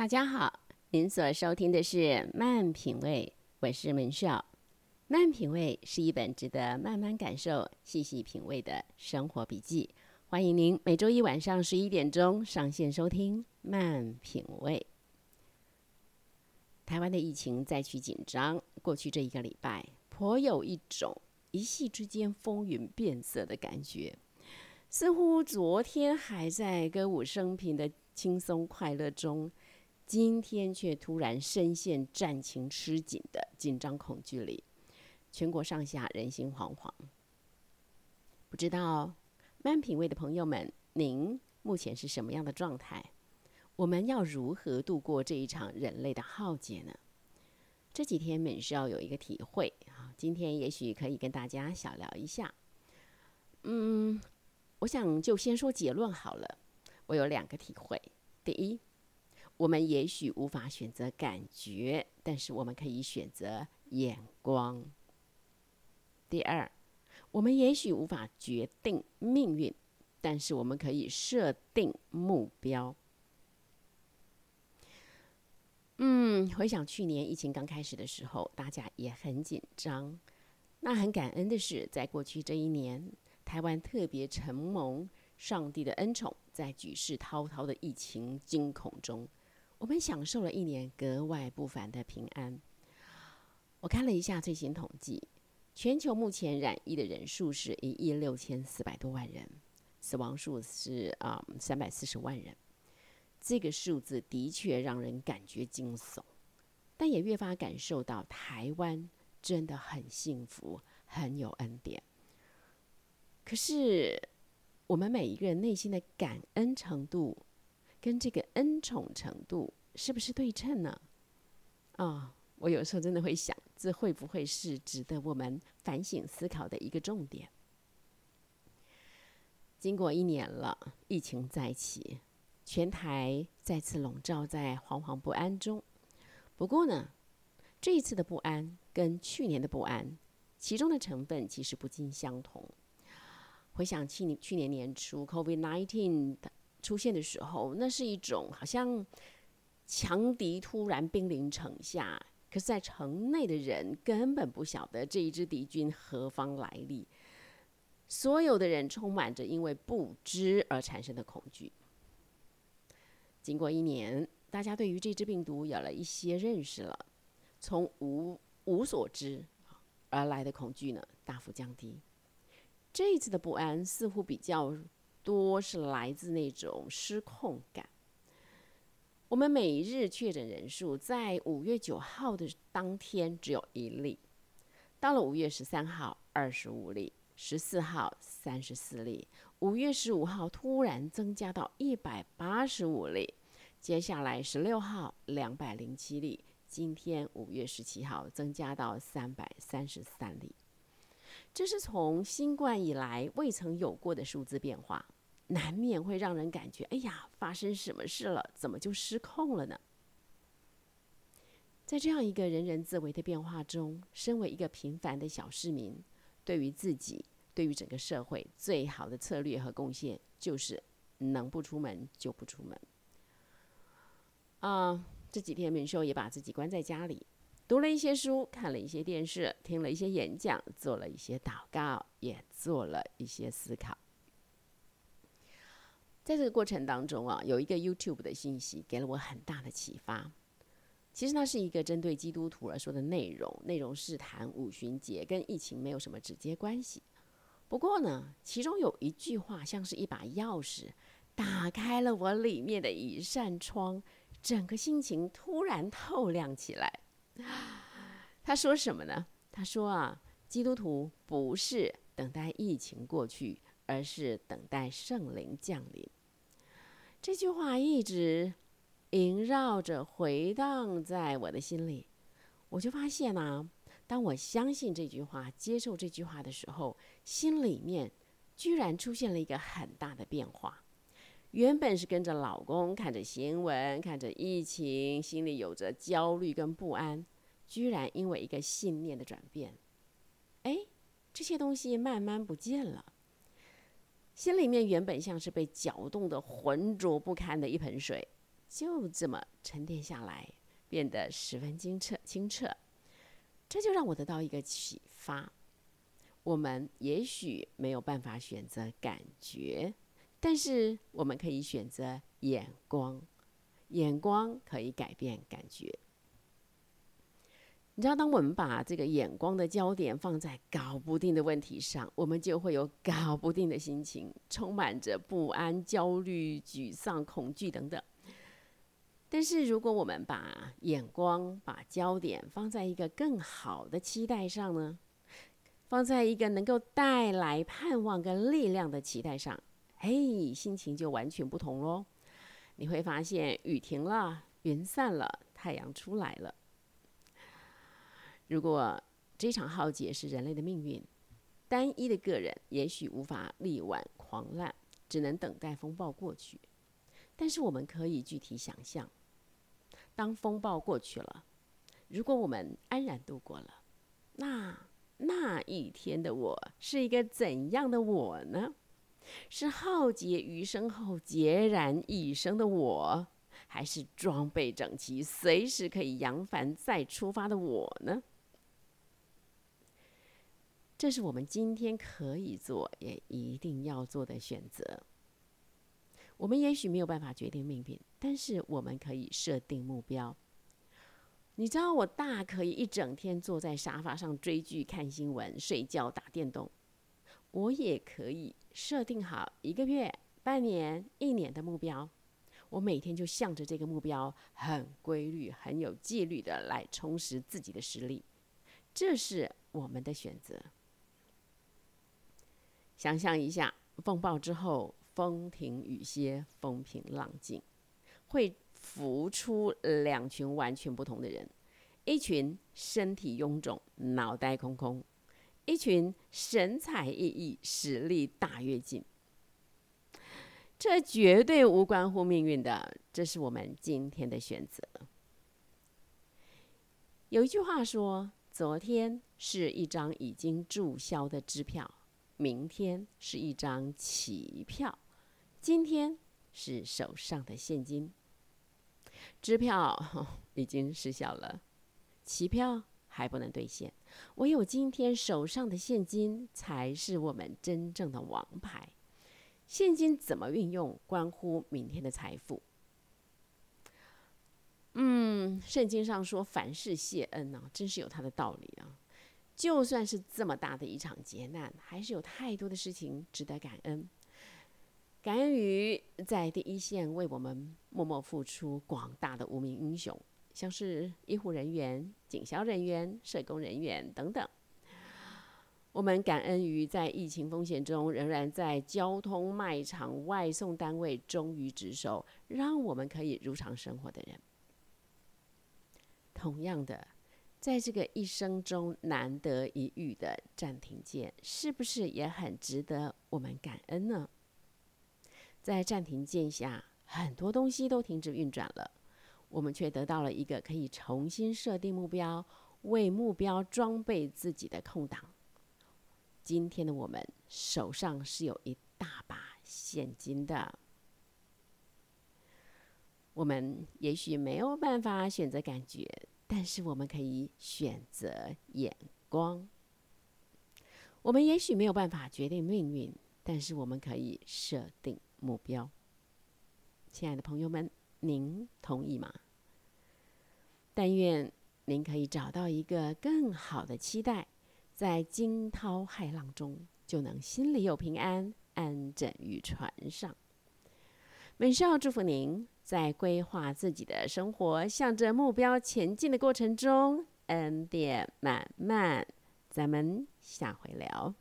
大家好，您所收听的是《慢品味》，我是门少。《慢品味》是一本值得慢慢感受、细细品味的生活笔记。欢迎您每周一晚上十一点钟上线收听《慢品味》。台湾的疫情再趋紧张，过去这一个礼拜，颇有一种一夕之间风云变色的感觉。似乎昨天还在歌舞升平的轻松快乐中。今天却突然深陷战情吃紧的紧张恐惧里，全国上下人心惶惶。不知道慢品味的朋友们，您目前是什么样的状态？我们要如何度过这一场人类的浩劫呢？这几天每是要有一个体会啊，今天也许可以跟大家小聊一下。嗯，我想就先说结论好了。我有两个体会，第一。我们也许无法选择感觉，但是我们可以选择眼光。第二，我们也许无法决定命运，但是我们可以设定目标。嗯，回想去年疫情刚开始的时候，大家也很紧张。那很感恩的是，在过去这一年，台湾特别承蒙上帝的恩宠，在举世滔滔的疫情惊恐中。我们享受了一年格外不凡的平安。我看了一下最新统计，全球目前染疫的人数是一亿六千四百多万人，死亡数是啊三百四十万人。这个数字的确让人感觉惊悚，但也越发感受到台湾真的很幸福，很有恩典。可是，我们每一个人内心的感恩程度。跟这个恩宠程度是不是对称呢？啊，我有时候真的会想，这会不会是值得我们反省思考的一个重点？经过一年了，疫情再起，全台再次笼罩在惶惶不安中。不过呢，这一次的不安跟去年的不安，其中的成分其实不尽相同。回想去年去年年初，COVID-19。出现的时候，那是一种好像强敌突然兵临城下，可是，在城内的人根本不晓得这一支敌军何方来历，所有的人充满着因为不知而产生的恐惧。经过一年，大家对于这支病毒有了一些认识了，从无无所知而来的恐惧呢，大幅降低。这一次的不安似乎比较。多是来自那种失控感。我们每日确诊人数在五月九号的当天只有一例，到了五月十三号二十五例，十四号三十四例，五月十五号突然增加到一百八十五例，接下来十六号两百零七例，今天五月十七号增加到三百三十三例。这是从新冠以来未曾有过的数字变化，难免会让人感觉：哎呀，发生什么事了？怎么就失控了呢？在这样一个人人自危的变化中，身为一个平凡的小市民，对于自己、对于整个社会，最好的策略和贡献就是能不出门就不出门。啊，这几天敏秀也把自己关在家里。读了一些书，看了一些电视，听了一些演讲，做了一些祷告，也做了一些思考。在这个过程当中啊，有一个 YouTube 的信息给了我很大的启发。其实它是一个针对基督徒而说的内容，内容是谈五旬节，跟疫情没有什么直接关系。不过呢，其中有一句话像是一把钥匙，打开了我里面的一扇窗，整个心情突然透亮起来。他说什么呢？他说啊，基督徒不是等待疫情过去，而是等待圣灵降临。这句话一直萦绕着，回荡在我的心里。我就发现啊，当我相信这句话、接受这句话的时候，心里面居然出现了一个很大的变化。原本是跟着老公看着新闻，看着疫情，心里有着焦虑跟不安，居然因为一个信念的转变，哎，这些东西慢慢不见了。心里面原本像是被搅动的浑浊不堪的一盆水，就这么沉淀下来，变得十分清澈清澈。这就让我得到一个启发：我们也许没有办法选择感觉，但是我们可以选择眼光，眼光可以改变感觉。你知道，当我们把这个眼光的焦点放在搞不定的问题上，我们就会有搞不定的心情，充满着不安、焦虑、沮丧、恐惧等等。但是，如果我们把眼光、把焦点放在一个更好的期待上呢？放在一个能够带来盼望跟力量的期待上，嘿，心情就完全不同喽。你会发现，雨停了，云散了，太阳出来了。如果这场浩劫是人类的命运，单一的个人也许无法力挽狂澜，只能等待风暴过去。但是我们可以具体想象，当风暴过去了，如果我们安然度过了，那那一天的我是一个怎样的我呢？是浩劫余生后孑然一身的我，还是装备整齐、随时可以扬帆再出发的我呢？这是我们今天可以做，也一定要做的选择。我们也许没有办法决定命运，但是我们可以设定目标。你知道，我大可以一整天坐在沙发上追剧、看新闻、睡觉、打电动。我也可以设定好一个月、半年、一年的目标，我每天就向着这个目标，很规律、很有纪律的来充实自己的实力。这是我们的选择。想象一下，风暴之后，风停雨歇，风平浪静，会浮出两群完全不同的人：一群身体臃肿、脑袋空空；一群神采奕奕、实力大跃进。这绝对无关乎命运的，这是我们今天的选择。有一句话说：“昨天是一张已经注销的支票。”明天是一张期票，今天是手上的现金。支票已经失效了，期票还不能兑现，唯有今天手上的现金才是我们真正的王牌。现金怎么运用，关乎明天的财富。嗯，圣经上说凡事谢恩呢，真是有它的道理啊。就算是这么大的一场劫难，还是有太多的事情值得感恩。感恩于在第一线为我们默默付出广大的无名英雄，像是医护人员、警消人员、社工人员等等。我们感恩于在疫情风险中，仍然在交通、卖场、外送单位忠于职守，让我们可以如常生活的人。同样的。在这个一生中难得一遇的暂停键，是不是也很值得我们感恩呢？在暂停键下，很多东西都停止运转了，我们却得到了一个可以重新设定目标、为目标装备自己的空档。今天的我们手上是有一大把现金的，我们也许没有办法选择感觉。但是我们可以选择眼光。我们也许没有办法决定命运，但是我们可以设定目标。亲爱的朋友们，您同意吗？但愿您可以找到一个更好的期待，在惊涛骇浪中就能心里有平安，安枕于船上。美少祝福您。在规划自己的生活、向着目标前进的过程中，恩典满满。咱们下回聊。